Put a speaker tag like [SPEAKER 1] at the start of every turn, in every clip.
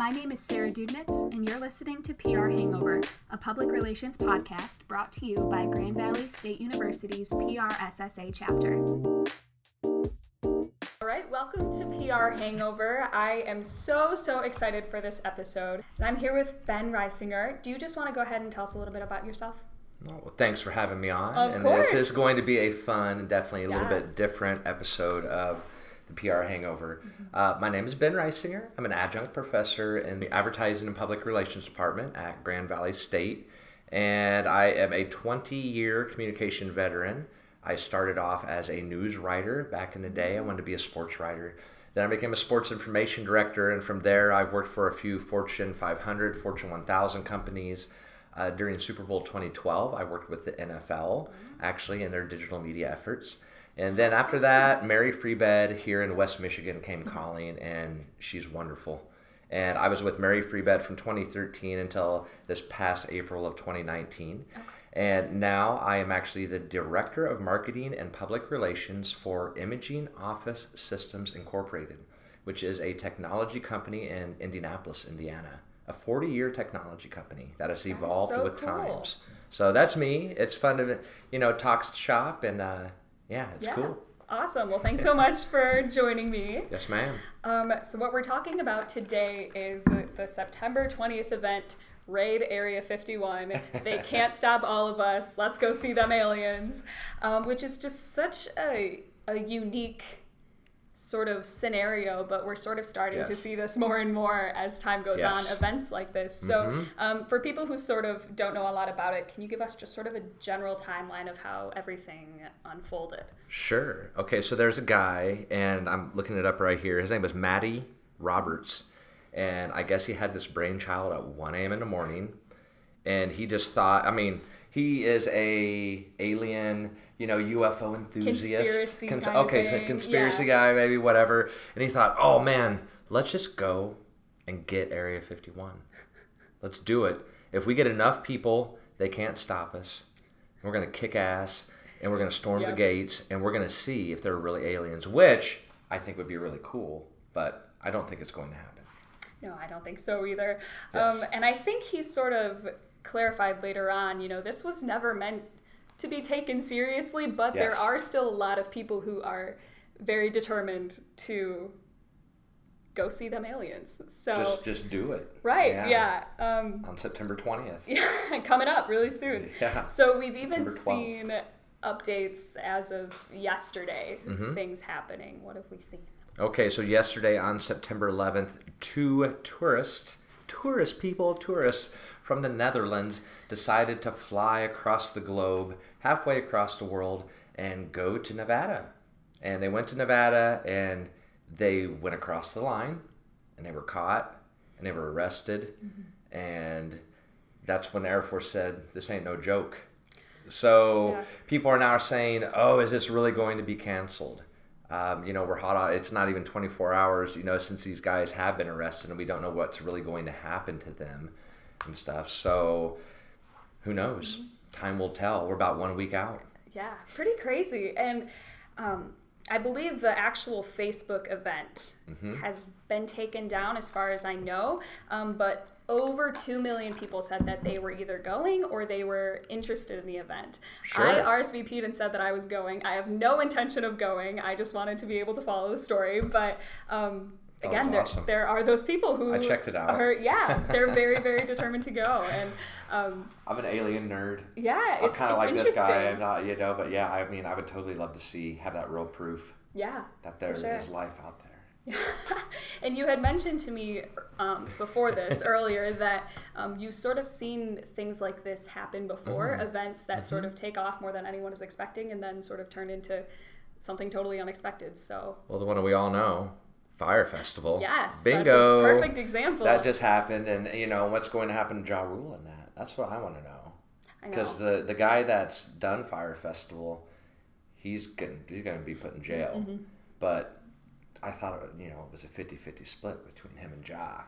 [SPEAKER 1] My name is Sarah Dudnitz, and you're listening to PR Hangover, a public relations podcast brought to you by Grand Valley State University's PRSSA chapter. All right, welcome to PR Hangover. I am so, so excited for this episode. And I'm here with Ben Reisinger. Do you just want to go ahead and tell us a little bit about yourself?
[SPEAKER 2] Well, thanks for having me on.
[SPEAKER 1] Of
[SPEAKER 2] and
[SPEAKER 1] course.
[SPEAKER 2] this is going to be a fun, definitely a little bit different episode of the PR Hangover. Uh, my name is Ben Reisinger. I'm an adjunct professor in the Advertising and Public Relations Department at Grand Valley State, and I am a 20 year communication veteran. I started off as a news writer back in the day. I wanted to be a sports writer. Then I became a sports information director, and from there, I've worked for a few Fortune 500, Fortune 1000 companies. Uh, during Super Bowl 2012, I worked with the NFL actually in their digital media efforts. And then after that, Mary Free Bed here in West Michigan came calling, and she's wonderful. And I was with Mary Free Bed from 2013 until this past April of 2019. Okay. And now I am actually the Director of Marketing and Public Relations for Imaging Office Systems Incorporated, which is a technology company in Indianapolis, Indiana. A 40 year technology company that has evolved
[SPEAKER 1] so
[SPEAKER 2] with
[SPEAKER 1] cool.
[SPEAKER 2] times. So that's me. It's fun to, you know, talk shop and, uh, yeah, it's
[SPEAKER 1] yeah.
[SPEAKER 2] cool.
[SPEAKER 1] Awesome. Well, thanks so much for joining me.
[SPEAKER 2] Yes, ma'am.
[SPEAKER 1] Um, so, what we're talking about today is the September 20th event, Raid Area 51. They can't stop all of us. Let's go see them aliens, um, which is just such a, a unique sort of scenario, but we're sort of starting to see this more and more as time goes
[SPEAKER 2] Yes.
[SPEAKER 1] on, events like this. So, um, for people who sort of don't know a lot about it, can you give us just sort of a general timeline of how everything unfolded?
[SPEAKER 2] Sure. Okay, so there's a guy, and I'm looking it up right here. His name was Matty Roberts, and I guess he had this brainchild at 1 a.m. in the morning, and he just thought. I mean, he is a alien, you know, UFO enthusiast.
[SPEAKER 1] Conspiracy of
[SPEAKER 2] okay, so conspiracy
[SPEAKER 1] yeah.
[SPEAKER 2] guy, maybe whatever. And he thought, oh man, let's just go and get Area 51. Let's do it. If we get enough people, they can't stop us. We're gonna kick ass, and we're gonna storm the gates, and we're gonna see if they're really aliens, which I think would be really cool. But I don't think it's going to happen.
[SPEAKER 1] No, I don't think so either.
[SPEAKER 2] Yes.
[SPEAKER 1] Um, and I think he sort of clarified later on, you know, this was never meant to be taken seriously, but there are still a lot of people who are very determined to go see them aliens. So,
[SPEAKER 2] Just just do it.
[SPEAKER 1] right, yeah. Um,
[SPEAKER 2] On September 20th.
[SPEAKER 1] yeah, coming up really soon.
[SPEAKER 2] Yeah.
[SPEAKER 1] So we've even
[SPEAKER 2] 12th.
[SPEAKER 1] seen updates as of yesterday,
[SPEAKER 2] Mm-hmm.
[SPEAKER 1] things happening. What have we seen?
[SPEAKER 2] Okay, so yesterday on September 11th, two tourists, tourist people, tourists from the Netherlands decided to fly across the globe, halfway across the world, and go to Nevada. And they went to Nevada and they went across the line and they were caught and they were arrested. Mm-hmm. And that's when the Air Force said, This ain't no joke. So
[SPEAKER 1] Yeah.
[SPEAKER 2] people are now saying, "Oh, is this really going to be canceled?" Um, you know, we're hot. On, it's not even 24 hours. You know, since these guys have been arrested, and we don't know what's really going to happen to them and stuff. So, who knows? Time will tell. We're about one week out.
[SPEAKER 1] Yeah, pretty crazy. And um, I believe the actual Facebook event has been taken down, as far as I know. Um, but over 2 million people said that they were either going or they were interested in the event.
[SPEAKER 2] Sure.
[SPEAKER 1] I RSVP'd and said that I was going. I have no intention of going. I just wanted to be able to follow the story. But um, again, there,
[SPEAKER 2] awesome.
[SPEAKER 1] there are those people who
[SPEAKER 2] I checked it out.
[SPEAKER 1] Are, yeah, they're very, very determined to go. And um,
[SPEAKER 2] I'm an alien nerd.
[SPEAKER 1] yeah,
[SPEAKER 2] I'm
[SPEAKER 1] it's,
[SPEAKER 2] kind of like this guy. I'm not, you know, but yeah, I mean, I would totally love to see have that real proof
[SPEAKER 1] Yeah.
[SPEAKER 2] that there is
[SPEAKER 1] sure.
[SPEAKER 2] life out there.
[SPEAKER 1] and you had mentioned to me um, before this earlier that um, you've sort of seen things like this happen before,
[SPEAKER 2] Mm-hmm.
[SPEAKER 1] events that sort of take off more than anyone is expecting and then sort of turn into something totally unexpected. So,
[SPEAKER 2] Well, the one that we all know, Fyre Festival.
[SPEAKER 1] yes,
[SPEAKER 2] Bingo.
[SPEAKER 1] that's a perfect example.
[SPEAKER 2] That just happened, and you know what's going to happen to Ja Rule in that? That's what I want to know. Because the the guy that's done Fyre Festival, he's getting he's to be put in jail.
[SPEAKER 1] Mm-hmm.
[SPEAKER 2] But I thought it, you know it was a 50-50 split between him and Ja.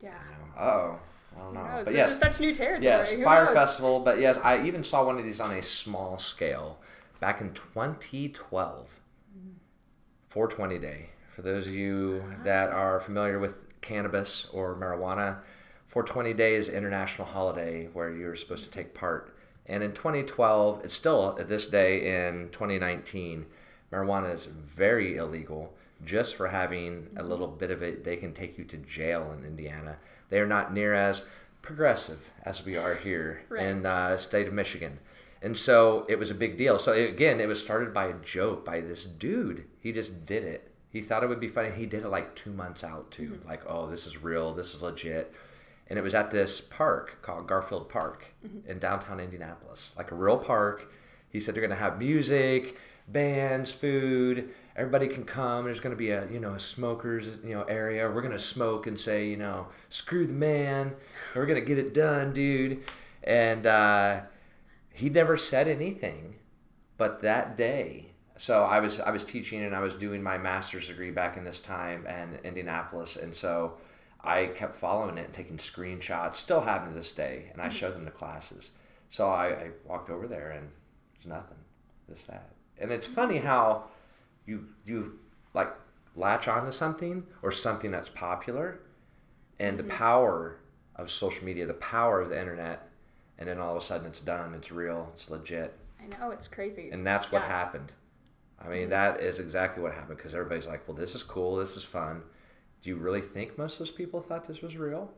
[SPEAKER 1] yeah.
[SPEAKER 2] You know, oh, I don't know. But
[SPEAKER 1] this
[SPEAKER 2] yes,
[SPEAKER 1] is such new territory.
[SPEAKER 2] yes,
[SPEAKER 1] Who
[SPEAKER 2] Fyre
[SPEAKER 1] knows?
[SPEAKER 2] Festival. But yes, I even saw one of these on a small scale back in 2012. 420 day For those of you that are familiar with cannabis or marijuana, 420 Day is international holiday where you're supposed to take part. And in 2012, it's still at this day in 2019, marijuana is very illegal. Just for having a little bit of it, they can take you to jail in Indiana. They are not near as progressive as we are here
[SPEAKER 1] Right.
[SPEAKER 2] in uh, state of Michigan. And so it was a big deal. So again, it was started by a joke by this dude. He just did it. He thought it would be funny. He did it like two months out too. Like, oh, this is real. This is legit. And it was at this park called Garfield Park in downtown Indianapolis, like a real park. He said they're going to have music, bands, food. Everybody can come. There's going to be a you know a smokers you know area. We're going to smoke and say you know screw the man. We're going to get it done, dude. And uh, he never said anything but that day so i was i was teaching and i was doing my master's degree back in this time in indianapolis and so i kept following it and taking screenshots still have to this day and i showed them to classes so i, I walked over there and there's nothing this that and it's funny how you you like latch onto something or something that's popular and the mm-hmm. power of social media the power of the internet and then all of a sudden it's done it's real it's legit.
[SPEAKER 1] I know it's crazy.
[SPEAKER 2] and that's what
[SPEAKER 1] Yeah.
[SPEAKER 2] happened. I mean mm-hmm. that is exactly what happened because everybody's like well this is cool this is fun. Do you really think most of those people thought this was real?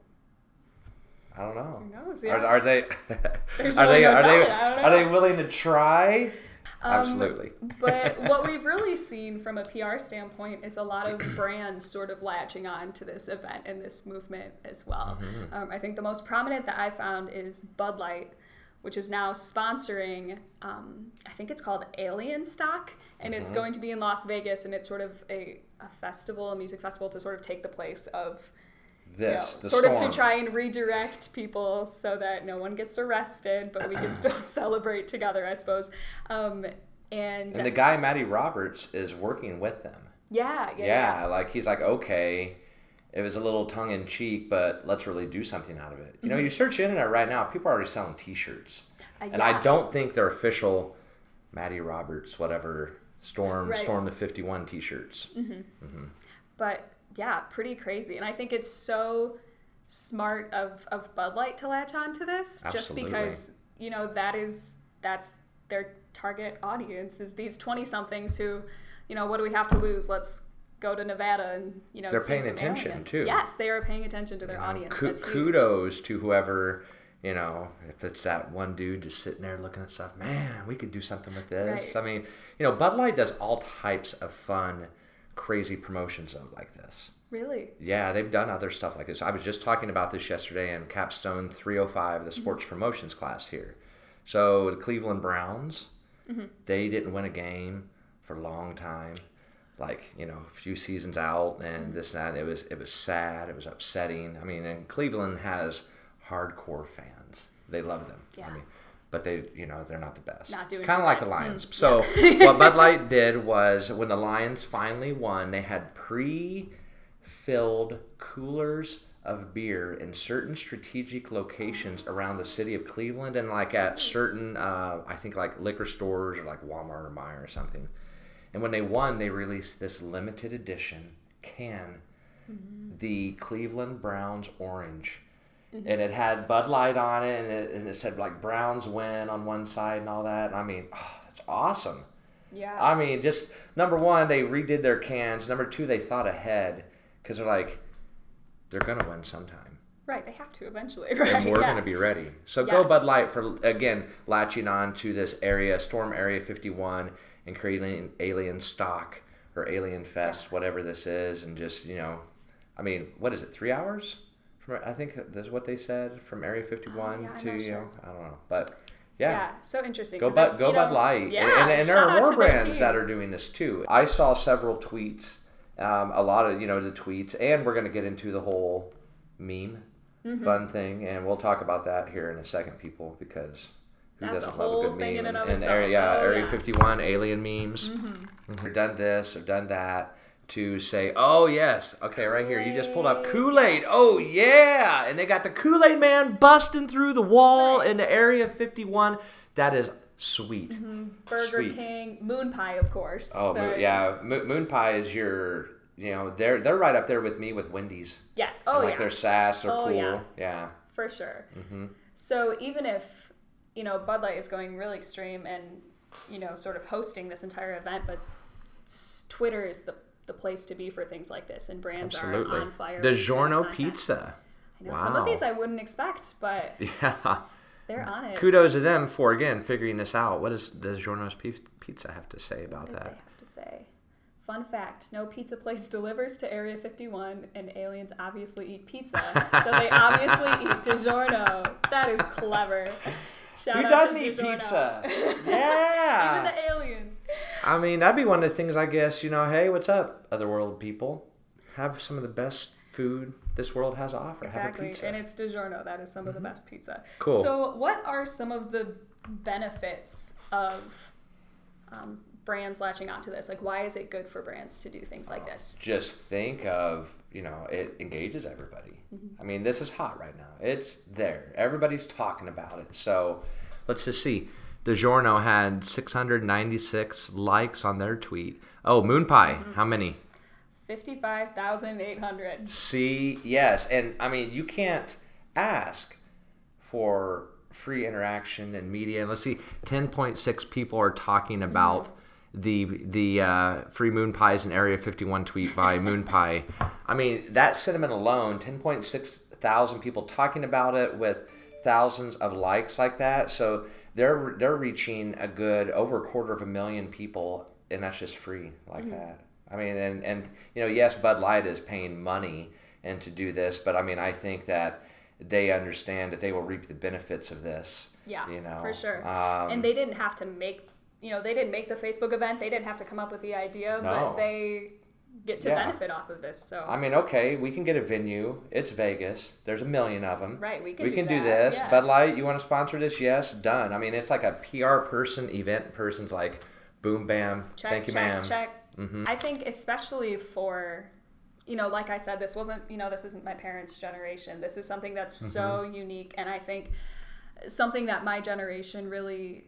[SPEAKER 2] I don't know.
[SPEAKER 1] Who knows?
[SPEAKER 2] are,
[SPEAKER 1] Yeah.
[SPEAKER 2] are they are
[SPEAKER 1] really
[SPEAKER 2] they
[SPEAKER 1] no
[SPEAKER 2] are they
[SPEAKER 1] telling, I
[SPEAKER 2] are they willing to try
[SPEAKER 1] Um,
[SPEAKER 2] absolutely
[SPEAKER 1] but what we've really seen from a PR standpoint is a lot of brands sort of latching on to this event and this movement as well.
[SPEAKER 2] Mm-hmm.
[SPEAKER 1] Um, I think the most prominent that I found is Bud Light, which is now sponsoring, um, I think it's called Alienstock, and it's
[SPEAKER 2] Mm-hmm.
[SPEAKER 1] going to be in Las Vegas, and it's sort of a, a festival, a music festival to sort of take the place of you know,
[SPEAKER 2] the
[SPEAKER 1] sort
[SPEAKER 2] storm.
[SPEAKER 1] of to try and redirect people so that no one gets arrested, but we can still celebrate together, I suppose. Um, and,
[SPEAKER 2] and the guy matty roberts is working with them
[SPEAKER 1] yeah, yeah,
[SPEAKER 2] yeah,
[SPEAKER 1] yeah.
[SPEAKER 2] like he's like okay it was a little tongue-in-cheek but let's really do something out of it you know
[SPEAKER 1] Mm-hmm.
[SPEAKER 2] you search the internet right now people are already selling t-shirts
[SPEAKER 1] Uh,
[SPEAKER 2] and i don't think they're official matty roberts whatever storm
[SPEAKER 1] Right.
[SPEAKER 2] storm the 51 t-shirts
[SPEAKER 1] But yeah, pretty crazy. And I think it's so smart of, of Bud Light to latch on to this just because, you know, that is that's their target audience is these 20 somethings who, you know, what do we have to lose? Let's go to Nevada and, you know,
[SPEAKER 2] They're paying attention,
[SPEAKER 1] aliens.
[SPEAKER 2] too.
[SPEAKER 1] Yes, they are paying attention to their
[SPEAKER 2] You know,
[SPEAKER 1] audience. That's
[SPEAKER 2] kudos to whoever you know if it's that one dude just sitting there looking at stuff man we could do something with this
[SPEAKER 1] Right.
[SPEAKER 2] i mean you know bud light does all types of fun crazy promotions of like this
[SPEAKER 1] Really?
[SPEAKER 2] Yeah, they've done other stuff like this. I was just talking about this yesterday in Capstone 305, the mm-hmm. sports promotions class here. So the Cleveland Browns, mm-hmm. they didn't win a game for a long time, like you know, a few seasons out, and mm-hmm. this and that. It was it was sad. It was upsetting. I mean, and Cleveland has hardcore fans. They love them.
[SPEAKER 1] Yeah.
[SPEAKER 2] I mean, but they, you know, they're not the best.
[SPEAKER 1] Not doing
[SPEAKER 2] kind of like the Lions.
[SPEAKER 1] Mm,
[SPEAKER 2] So what Bud Light did was when the Lions finally won, they had pre filled coolers of beer in certain strategic locations around the city of Cleveland and like at certain uh, I think like liquor stores or like Walmart or Meijer or something. And when they won, they released this limited edition can, the Cleveland Browns orange. Mm-hmm. And it had Bud Light on it and, it, and it said like Browns win on one side and all that. And I mean, oh, that's awesome.
[SPEAKER 1] Yeah.
[SPEAKER 2] I mean, just number one, they redid their cans. Number two, they thought ahead because they're like, they're gonna win sometime,
[SPEAKER 1] right. They have to eventually. Right.
[SPEAKER 2] and we're
[SPEAKER 1] yeah.
[SPEAKER 2] gonna be ready. So go Bud Light for again latching on to this area, Storm Area 51, and creating Alienstock or Alien Fest, whatever this is, and just you know, I mean, what is it? Three hours? From I think that's what they said from Area 51
[SPEAKER 1] Oh, yeah,
[SPEAKER 2] to you
[SPEAKER 1] sure.
[SPEAKER 2] know, I don't know, but
[SPEAKER 1] Yeah.
[SPEAKER 2] yeah.
[SPEAKER 1] So interesting.
[SPEAKER 2] Go Bud, go Bud Light.
[SPEAKER 1] Yeah.
[SPEAKER 2] And, and there are more brands that are doing this too. I saw several tweets, um, a lot of, you know, the tweets, and we're going to get into the whole meme
[SPEAKER 1] Mm-hmm.
[SPEAKER 2] fun thing, and we'll talk about that here in a second, people, because who
[SPEAKER 1] That's
[SPEAKER 2] doesn't love a good
[SPEAKER 1] thing
[SPEAKER 2] meme?
[SPEAKER 1] in and
[SPEAKER 2] and area, yeah,
[SPEAKER 1] Oh,
[SPEAKER 2] Area
[SPEAKER 1] yeah. Mm-hmm.
[SPEAKER 2] 51, alien memes. We've done this, or done that. To say, oh yes, okay, right here. You just pulled up Kool Aid. Oh yeah, and they got the Kool Aid Man busting through the wall in the Area 51. That is sweet.
[SPEAKER 1] Mm-hmm. Burger
[SPEAKER 2] Sweet.
[SPEAKER 1] King, Moon Pie, of course.
[SPEAKER 2] Oh, yeah. Mo- Moon pie is your you know, they're they're right up there with me with Wendy's.
[SPEAKER 1] Yes. Oh
[SPEAKER 2] like
[SPEAKER 1] yeah.
[SPEAKER 2] their sass, they're
[SPEAKER 1] Oh,
[SPEAKER 2] cool.
[SPEAKER 1] yeah.
[SPEAKER 2] yeah.
[SPEAKER 1] For sure.
[SPEAKER 2] Mm-hmm.
[SPEAKER 1] So even if you know Bud Light is going really extreme and you know sort of hosting this entire event, but Twitter is the the place to be for things like this, and brands
[SPEAKER 2] Absolutely.
[SPEAKER 1] are on fire.
[SPEAKER 2] DiGiorno. Pizza.
[SPEAKER 1] I know some of these I wouldn't expect, but
[SPEAKER 2] Yeah.
[SPEAKER 1] they're on it.
[SPEAKER 2] Kudos to them for again figuring this out. What does DiGiorno's Pi- Pizza have to say about
[SPEAKER 1] did they
[SPEAKER 2] that?
[SPEAKER 1] have to say? Fun fact: No pizza place delivers to Area 51, and aliens obviously eat pizza, so they obviously eat DiGiorno. That is clever. Shout
[SPEAKER 2] Who
[SPEAKER 1] out
[SPEAKER 2] doesn't
[SPEAKER 1] to
[SPEAKER 2] eat
[SPEAKER 1] DiGiorno.
[SPEAKER 2] pizza? Yeah.
[SPEAKER 1] Even the aliens.
[SPEAKER 2] I mean, that'd be one of the things I guess, you know, hey, what's up, otherworld people? Have some of the best food this world has to offer.
[SPEAKER 1] Exactly.
[SPEAKER 2] Mm-hmm.
[SPEAKER 1] and it's DiGiorno. That is some of the best pizza.
[SPEAKER 2] Cool.
[SPEAKER 1] So, what are some of the benefits of um, brands latching onto this? Like, why is it good for brands to do things like this?
[SPEAKER 2] Just think of, you know, it engages everybody.
[SPEAKER 1] Mm-hmm.
[SPEAKER 2] I mean, this is hot right now. It's there. Everybody's talking about it. So let's just see. DiGiorno had 696 likes on their tweet. Oh, Moon Pie,
[SPEAKER 1] Mm-hmm.
[SPEAKER 2] how many?
[SPEAKER 1] Fifty-five thousand eight hundred.
[SPEAKER 2] See, yes, and I mean you can't ask for free interaction and media. And let's see, ten point six people are talking about the the uh, free moon pies in Area Fifty One tweet by Moon Pie. I mean that sentiment alone, ten point six thousand people talking about it with thousands of likes like that. So they're they're reaching a good over a quarter of a million people, and that's just free like that. I mean, and and you know, yes, Bud Light is paying money and to do this, but I mean, I think that they understand that they will reap the benefits of this.
[SPEAKER 1] Yeah,
[SPEAKER 2] you know,
[SPEAKER 1] for sure.
[SPEAKER 2] Um,
[SPEAKER 1] and they didn't have to make, you know, they didn't make the Facebook event. They didn't have to come up with the idea, but they get to
[SPEAKER 2] Yeah.
[SPEAKER 1] benefit off of this. So
[SPEAKER 2] I mean, okay, we can get a venue. It's Vegas. There's a million of them.
[SPEAKER 1] Right, we can
[SPEAKER 2] we
[SPEAKER 1] do
[SPEAKER 2] can do this.
[SPEAKER 1] yeah.
[SPEAKER 2] Bud Light, you want to sponsor this? Yes, done. I mean, it's like a PR person, event person's like, boom, bam,
[SPEAKER 1] check,
[SPEAKER 2] thank you,
[SPEAKER 1] check,
[SPEAKER 2] ma'am.
[SPEAKER 1] check.
[SPEAKER 2] Mhm.
[SPEAKER 1] I think especially for, you know, like I said, this wasn't, you know, this isn't my parents' generation. This is something that's so
[SPEAKER 2] Mm-hmm.
[SPEAKER 1] unique, and I think something that my generation really.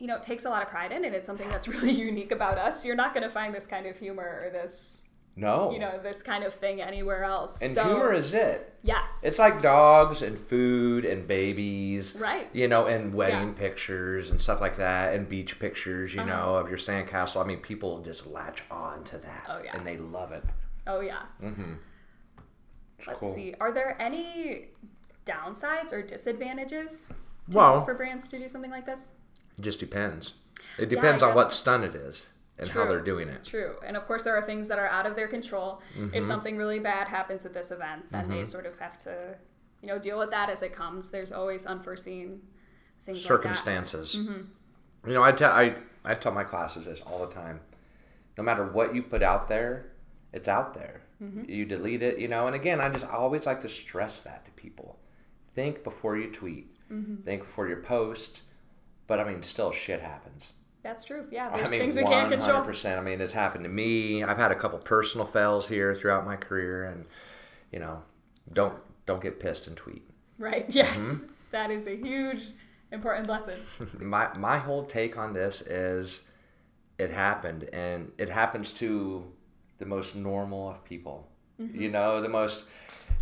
[SPEAKER 1] You know, takes a lot of pride in, and it's something that's really unique about us. You're not going to find this kind of humor or this,
[SPEAKER 2] No.
[SPEAKER 1] you know, this kind of thing anywhere else.
[SPEAKER 2] and
[SPEAKER 1] so,
[SPEAKER 2] humor is it.
[SPEAKER 1] yes,
[SPEAKER 2] It's like dogs and food and babies.
[SPEAKER 1] right.
[SPEAKER 2] You know, and wedding
[SPEAKER 1] Yeah.
[SPEAKER 2] pictures and stuff like that, and beach pictures, you
[SPEAKER 1] Uh-huh.
[SPEAKER 2] know, of your sandcastle. I mean, people just latch on to that.
[SPEAKER 1] Oh, yeah.
[SPEAKER 2] And they love it.
[SPEAKER 1] Oh yeah.
[SPEAKER 2] Mm-hmm.
[SPEAKER 1] Let's
[SPEAKER 2] cool.
[SPEAKER 1] see. Are there any downsides or disadvantages
[SPEAKER 2] Well-
[SPEAKER 1] for brands to do something like this?
[SPEAKER 2] It just depends. It depends
[SPEAKER 1] I
[SPEAKER 2] on what stunt it is and how they're doing it.
[SPEAKER 1] True. And of course, there are things that are out of their control.
[SPEAKER 2] Mm-hmm.
[SPEAKER 1] If something really bad happens at this event, then they sort of have to, you know, deal with that as it comes. There's always unforeseen things
[SPEAKER 2] Circumstances.
[SPEAKER 1] Mm-hmm.
[SPEAKER 2] You know, I tell I I tell my classes this all the time. No matter what you put out there, it's out there.
[SPEAKER 1] Mm-hmm.
[SPEAKER 2] You delete it, you know. And again, I just I always like to stress that to people. Think before you tweet.
[SPEAKER 1] Mm-hmm.
[SPEAKER 2] Think before you post. But I mean, still shit happens.
[SPEAKER 1] That's true. Yeah, there's
[SPEAKER 2] I mean,
[SPEAKER 1] things we can't control.
[SPEAKER 2] percent. I mean, it's happened to me. I've had a couple personal fails here throughout my career, and you know, don't don't get pissed and tweet.
[SPEAKER 1] Right. Yes.
[SPEAKER 2] Mm-hmm.
[SPEAKER 1] That is a huge, important lesson.
[SPEAKER 2] my my whole take on this is it happened and it happens to the most normal of people
[SPEAKER 1] Mm-hmm.
[SPEAKER 2] you know the most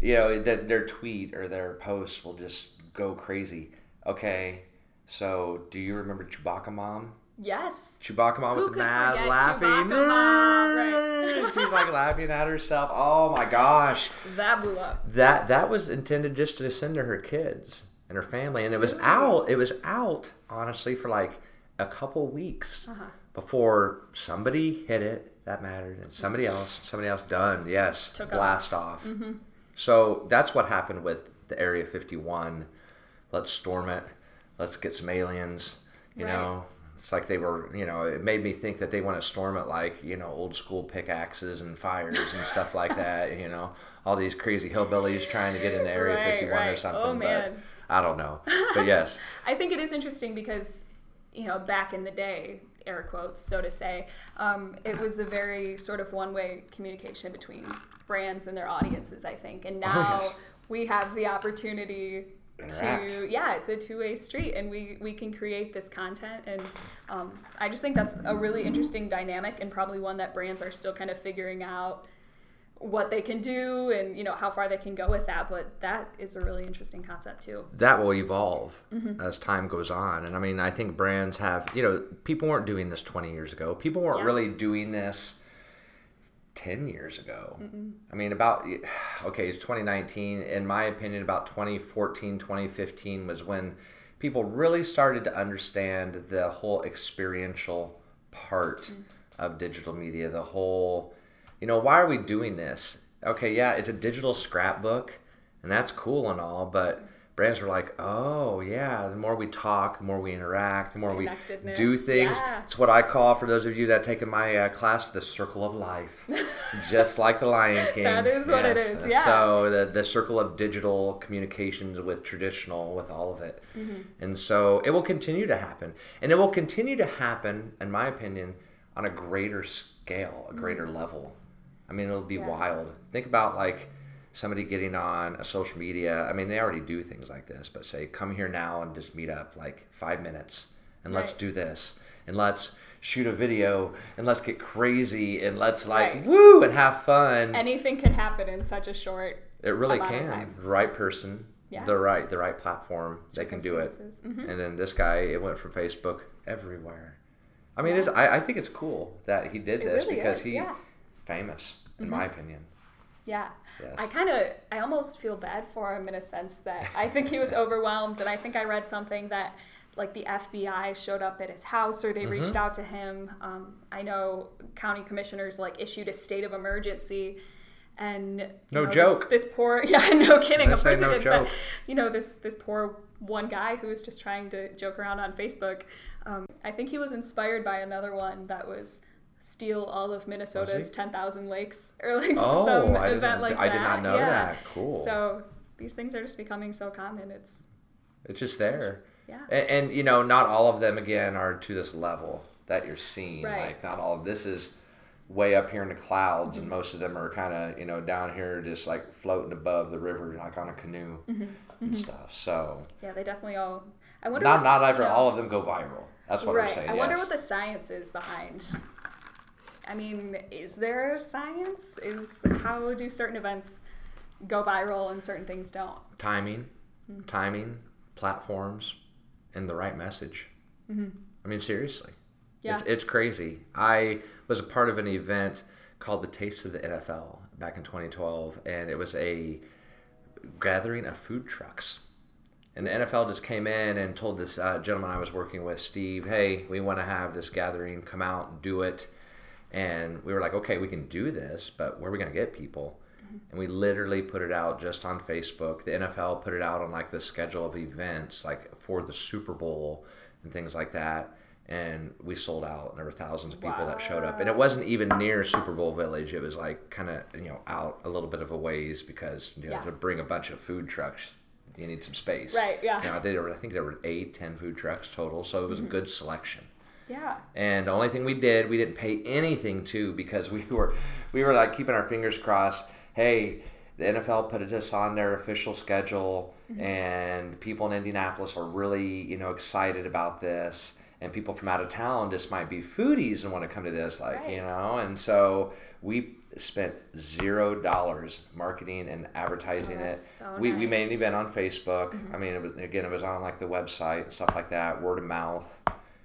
[SPEAKER 2] you know that their tweet or their post will just go crazy okay so do you remember chewbacca mom
[SPEAKER 1] Yes.
[SPEAKER 2] Chewbacca mom
[SPEAKER 1] Who
[SPEAKER 2] with the mask laughing.
[SPEAKER 1] Right.
[SPEAKER 2] She's like laughing at herself. Oh my gosh.
[SPEAKER 1] That blew up.
[SPEAKER 2] That that was intended just to send to her kids and her family, and it was out. It was out honestly for like a couple weeks
[SPEAKER 1] Uh-huh.
[SPEAKER 2] before somebody hit it. That mattered, and somebody else, somebody else done. Yes,
[SPEAKER 1] Took
[SPEAKER 2] blast off. So that's what happened with the Area 51. Let's storm it. Let's get some aliens. You
[SPEAKER 1] Right.
[SPEAKER 2] know, it's like they were. You know, it made me think that they want to storm it like you know old school pickaxes and fires and stuff like that. You know, all these crazy hillbillies trying to get into Area
[SPEAKER 1] Right,
[SPEAKER 2] 51 or something.
[SPEAKER 1] Oh.
[SPEAKER 2] But I don't know. But yes,
[SPEAKER 1] I think it is interesting because, you know, back in the day, air quotes, so to say, um, it was a very sort of one way communication between brands and their audiences, I think. And now
[SPEAKER 2] Oh, yes.
[SPEAKER 1] we have the opportunity
[SPEAKER 2] interact.
[SPEAKER 1] to yeah it's a two-way street and we we can create this content and um, i just think that's a really interesting dynamic and probably one that brands are still kind of figuring out what they can do and you know how far they can go with that but that is a really interesting concept too
[SPEAKER 2] that will evolve
[SPEAKER 1] Mm-hmm.
[SPEAKER 2] as time goes on. And I mean, I think brands have, you know, people weren't doing this 20 years ago. People weren't
[SPEAKER 1] Yeah.
[SPEAKER 2] really doing this 10 years ago. I mean, about, okay, it's 2019. In my opinion, about 2014, 2015 was when people really started to understand the whole experiential part
[SPEAKER 1] Mm.
[SPEAKER 2] of digital media, the whole, you know, why are we doing this? Okay, yeah, it's a digital scrapbook, and that's cool and all, but brands are like, oh, yeah, the more we talk, the more we interact, the more we do things.
[SPEAKER 1] yeah.
[SPEAKER 2] It's what I call, for those of you that taken my uh, class, the circle of life, just like the Lion King.
[SPEAKER 1] That is what it is, yeah.
[SPEAKER 2] So the the circle of digital communications with traditional, with all of it,
[SPEAKER 1] Mm-hmm.
[SPEAKER 2] and so it will continue to happen, and it will continue to happen, in my opinion, on a greater scale, a greater level. I mean, it'll be
[SPEAKER 1] Mm-hmm. Yeah.
[SPEAKER 2] wild. Think about like somebody getting on a social media. I mean, they already do things like this, but say, come here now and just meet up like five minutes and let's do this and let's shoot a video and let's get crazy and let's like
[SPEAKER 1] Right.
[SPEAKER 2] woo and have fun.
[SPEAKER 1] anything can happen in such a short
[SPEAKER 2] it really can. right person,
[SPEAKER 1] Yeah.
[SPEAKER 2] the right, the right platform, they can do it.
[SPEAKER 1] Mhm.
[SPEAKER 2] And then this guy, it went from Facebook everywhere. I mean, it's, I, I think it's cool that he did this
[SPEAKER 1] really
[SPEAKER 2] because
[SPEAKER 1] is,
[SPEAKER 2] he
[SPEAKER 1] yeah. Mm-hmm.
[SPEAKER 2] famous, in my opinion.
[SPEAKER 1] Yeah.
[SPEAKER 2] Yes.
[SPEAKER 1] I kind of, I almost feel bad for him in a sense that I think he was overwhelmed. And I think I read something that like the FBI showed up at his house or they
[SPEAKER 2] Mm-hmm.
[SPEAKER 1] reached out to him. Um, I know county commissioners like issued a state of emergency. And
[SPEAKER 2] No
[SPEAKER 1] know,
[SPEAKER 2] joke.
[SPEAKER 1] This, this poor, yeah, no kidding. Of course
[SPEAKER 2] no
[SPEAKER 1] did.
[SPEAKER 2] joke.
[SPEAKER 1] But you know, this this poor one guy who was just trying to joke around on Facebook. Um, I think he was inspired by another one that was steal all of Minnesota's ten thousand lakes or like
[SPEAKER 2] Oh,
[SPEAKER 1] some
[SPEAKER 2] I
[SPEAKER 1] event like
[SPEAKER 2] I
[SPEAKER 1] that.
[SPEAKER 2] I did not know
[SPEAKER 1] yeah.
[SPEAKER 2] that. Cool.
[SPEAKER 1] So these things are just becoming so common. It's
[SPEAKER 2] It's just there.
[SPEAKER 1] yeah.
[SPEAKER 2] And, and you know, not all of them again are to this level that you're seeing.
[SPEAKER 1] Right.
[SPEAKER 2] Like not all of this is way up here in the clouds,
[SPEAKER 1] Mm-hmm.
[SPEAKER 2] and most of them are kind of you know down here, just like floating above the river, like on a canoe
[SPEAKER 1] Mm-hmm.
[SPEAKER 2] and stuff. So
[SPEAKER 1] Yeah, they definitely all. I wonder.
[SPEAKER 2] not
[SPEAKER 1] what,
[SPEAKER 2] not
[SPEAKER 1] you
[SPEAKER 2] ever
[SPEAKER 1] know,
[SPEAKER 2] all of them go viral. That's what
[SPEAKER 1] right.
[SPEAKER 2] I'm saying.
[SPEAKER 1] I wonder what the science is behind. I mean, is there science? Is how do certain events go viral and certain things don't?
[SPEAKER 2] timing,
[SPEAKER 1] Mm-hmm.
[SPEAKER 2] timing, platforms, and the right message. I mean, seriously,
[SPEAKER 1] Mm-hmm. Yeah.
[SPEAKER 2] it's it's crazy. I was a part of an event called the Taste of the NFL back in 2012, and it was a gathering of food trucks. And the NFL just came in and told this uh, gentleman I was working with, Steve, hey, we want to have this gathering. Come out, do it. And we were like, okay, we can do this, but where are we going to get people? Mm-hmm. And we literally put it out just on Facebook. The NFL put it out on like the schedule of events, like for the Super Bowl and things like that. And we sold out, and there were thousands of people that showed up. And it wasn't even near Super Bowl Village. It was like kind of you know out a little bit of a ways because you know
[SPEAKER 1] Yeah.
[SPEAKER 2] to bring a bunch of food trucks, you need some space.
[SPEAKER 1] Right, yeah.
[SPEAKER 2] You know, were, I think there were eight, ten food trucks total, so it was a mm-hmm. good selection.
[SPEAKER 1] Yeah.
[SPEAKER 2] And the only thing we did, we didn't pay anything to because we were we were like keeping our fingers crossed. Hey, the NFL put it this on their official schedule, mm-hmm. and people in Indianapolis are really you know excited about this, and people from out of town just might be foodies and want to come to this, like
[SPEAKER 1] Right.
[SPEAKER 2] you know. And so we spent zero dollars marketing and advertising
[SPEAKER 1] Oh,
[SPEAKER 2] it.
[SPEAKER 1] so
[SPEAKER 2] we we made an event on Facebook. Mm-hmm. I mean, it was again, it was on like the website and stuff like that, word of mouth.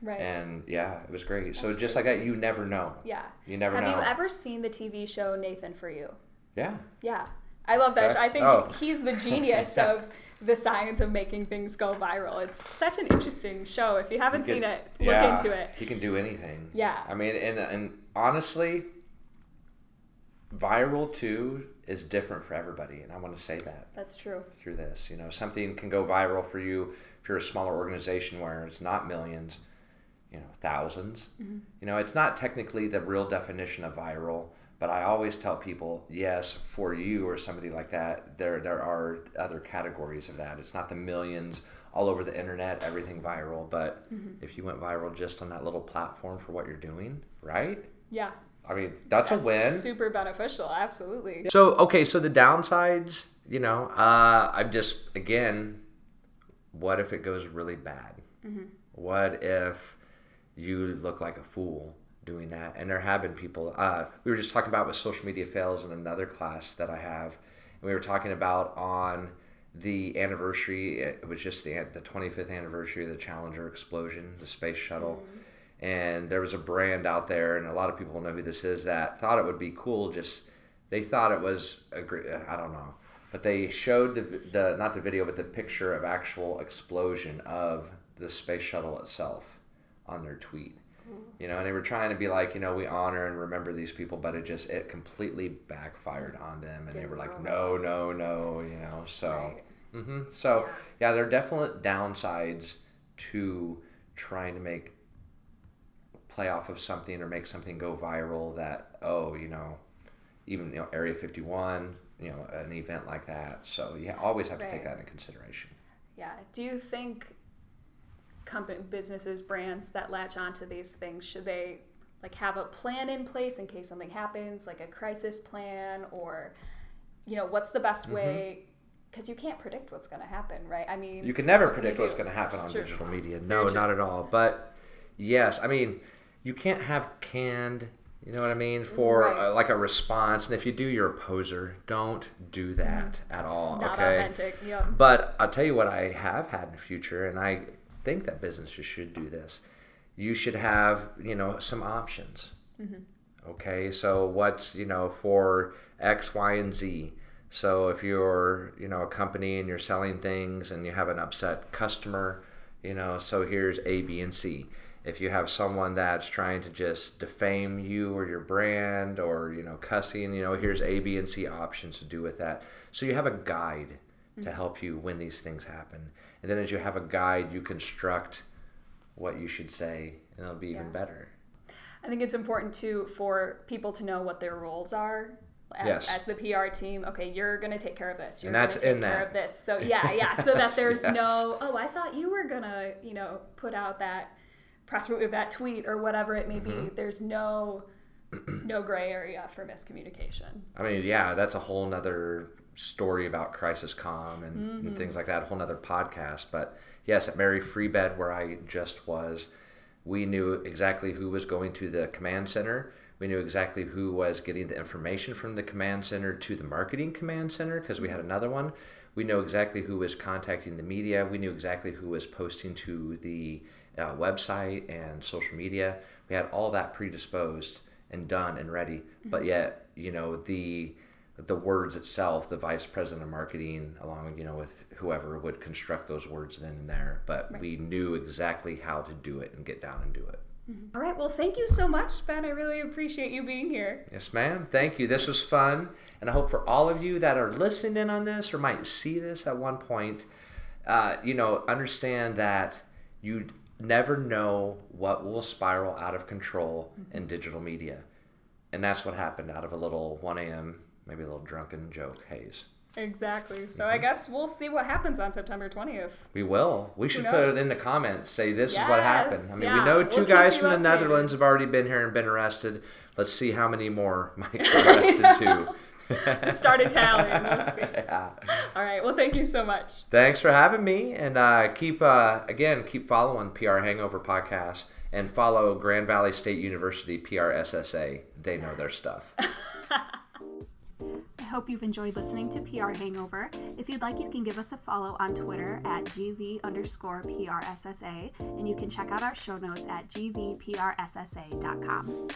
[SPEAKER 1] Right.
[SPEAKER 2] And yeah, it was great. so
[SPEAKER 1] That's
[SPEAKER 2] just like that, you never know.
[SPEAKER 1] yeah.
[SPEAKER 2] You never know.
[SPEAKER 1] Have
[SPEAKER 2] know.
[SPEAKER 1] you ever seen the TV show Nathan for You?
[SPEAKER 2] Yeah.
[SPEAKER 1] Yeah. I love that. Show. I think
[SPEAKER 2] Oh.
[SPEAKER 1] he's the genius of the science of making things go viral. It's such an interesting show. If you haven't
[SPEAKER 2] He
[SPEAKER 1] seen it, look
[SPEAKER 2] yeah,
[SPEAKER 1] into it.
[SPEAKER 2] He can do anything.
[SPEAKER 1] Yeah.
[SPEAKER 2] I mean, and and honestly, viral too is different for everybody, and I want to say that
[SPEAKER 1] That's true.
[SPEAKER 2] through this. You know, something can go viral for you if you're a smaller organization where it's not millions, you know, 1000s
[SPEAKER 1] Mm-hmm.
[SPEAKER 2] You know, it's not technically the real definition of viral, but I always tell people, yes, for you or somebody like that, there there are other categories of that. It's not the millions all over the internet, everything viral, but
[SPEAKER 1] Mm-hmm.
[SPEAKER 2] if you went viral just on that little platform for what you're doing, right?
[SPEAKER 1] Yeah.
[SPEAKER 2] I mean, that's,
[SPEAKER 1] That's
[SPEAKER 2] a win.
[SPEAKER 1] super beneficial. Absolutely.
[SPEAKER 2] So okay, so the downsides, you know, uh, I'm just again, what if it goes really bad? What if you look like a fool doing that? And there have been people. Uh, we were just talking about with social media fails in another class that I have, and we were talking about on the anniversary. It was just the the 25th anniversary of the Challenger explosion, the space shuttle. And there was a brand out there, and a lot of people know who this is that thought it would be cool. Just they thought it was a great. I don't know, but they showed the, the not the video, but the picture of actual explosion of the space shuttle itself on their tweet. You know, and they were trying to be like, you know, we honor and remember these people, but it just it completely backfired on them, and they were like, no, no, no, you know. So,
[SPEAKER 1] Right.
[SPEAKER 2] hmm so yeah, there are definite downsides to trying to make play off of something or make something go viral. That oh, you know, even you know, Area Fifty One, you know, an event like that. So you always have to take that into consideration.
[SPEAKER 1] Yeah. Do you think company businesses, brands that latch onto these things should they like have a plan in place in case something happens, like a crisis plan, or you know, what's the best way? Because you can't predict what's going to happen, right? I mean,
[SPEAKER 2] You can never
[SPEAKER 1] what
[SPEAKER 2] predict what's going to happen on
[SPEAKER 1] True.
[SPEAKER 2] digital media. No,
[SPEAKER 1] true.
[SPEAKER 2] not at all. But yes, I mean, you can't have canned. You know what I mean? For
[SPEAKER 1] Right.
[SPEAKER 2] uh, like a response, and if you do, you're a poser. Don't do that at all.
[SPEAKER 1] Not
[SPEAKER 2] okay.
[SPEAKER 1] authentic. Yeah.
[SPEAKER 2] But I'll tell you what I have had in the future, and I think that businesses should do this. You should have, you know, some options. Mm-hmm. Okay, so what's, you know, for X, Y, and Z. So if you're, you know, a company and you're selling things and you have an upset customer, you know, so here's A, B, and C. If you have someone that's trying to just defame you or your brand or, you know, cussing, you know, here's A, B, and C options to do with that. So you have a guide to help you when these things happen. And then as you have a guide, you construct what you should say, and it'll be even better.
[SPEAKER 1] I think it's important too for people to know what their roles are. As,
[SPEAKER 2] Yes.
[SPEAKER 1] as the PR team, okay, you're gonna take care of this. You're
[SPEAKER 2] And that's
[SPEAKER 1] gonna take
[SPEAKER 2] in
[SPEAKER 1] care
[SPEAKER 2] that.
[SPEAKER 1] of this. So yeah, yeah. So that there's
[SPEAKER 2] Yes.
[SPEAKER 1] no, oh, I thought you were gonna, you know, put out that press release, that tweet or whatever it may
[SPEAKER 2] Mm-hmm.
[SPEAKER 1] be. There's no, no gray area for miscommunication.
[SPEAKER 2] I mean, yeah, that's a whole nother story about crisis com and, and things like that, a whole nother podcast. But yes, at Mary Free Bed, where I just was, we knew exactly who was going to the command center. We knew exactly who was getting the information from the command center to the marketing command center because we had another one. We know exactly who was contacting the media. We knew exactly who was posting to the uh, website and social media. We had all that predisposed and done and ready. But yet, you know, the the words itself, the vice president of marketing, along you know with whoever would construct those words then and there. But we knew exactly how to do it and get down and do it.
[SPEAKER 1] All right. Well, thank you so much, Ben. I really appreciate you being here.
[SPEAKER 2] Yes, ma'am. Thank you. This was fun. And I hope for all of you that are listening in on this or might see this at one point, uh, you know, understand that you never know what will spiral out of control in digital media. And that's what happened out of a little 1 a.m., maybe a little drunken joke haze.
[SPEAKER 1] Exactly. So
[SPEAKER 2] Mm-hmm.
[SPEAKER 1] I guess we'll see what happens on September 20th.
[SPEAKER 2] We will. We should put it in the comments. Say this is what happened. I mean,
[SPEAKER 1] yeah.
[SPEAKER 2] we know
[SPEAKER 1] We'll
[SPEAKER 2] two guys from the
[SPEAKER 1] updated.
[SPEAKER 2] Netherlands have already been here and been arrested. Let's see how many more might get arrested too.
[SPEAKER 1] Just start a tally and we'll see.
[SPEAKER 2] Yeah.
[SPEAKER 1] All right. Well, thank you so much.
[SPEAKER 2] Thanks for having me, and uh, keep uh, again keep following PR Hangover podcast and follow Grand Valley State University PRSSA. They know their stuff.
[SPEAKER 3] I hope you've enjoyed listening to PR Hangover. If you'd like, you can give us a follow on Twitter at GV underscore PRSSA, and you can check out our show notes at GVPRSSA.com.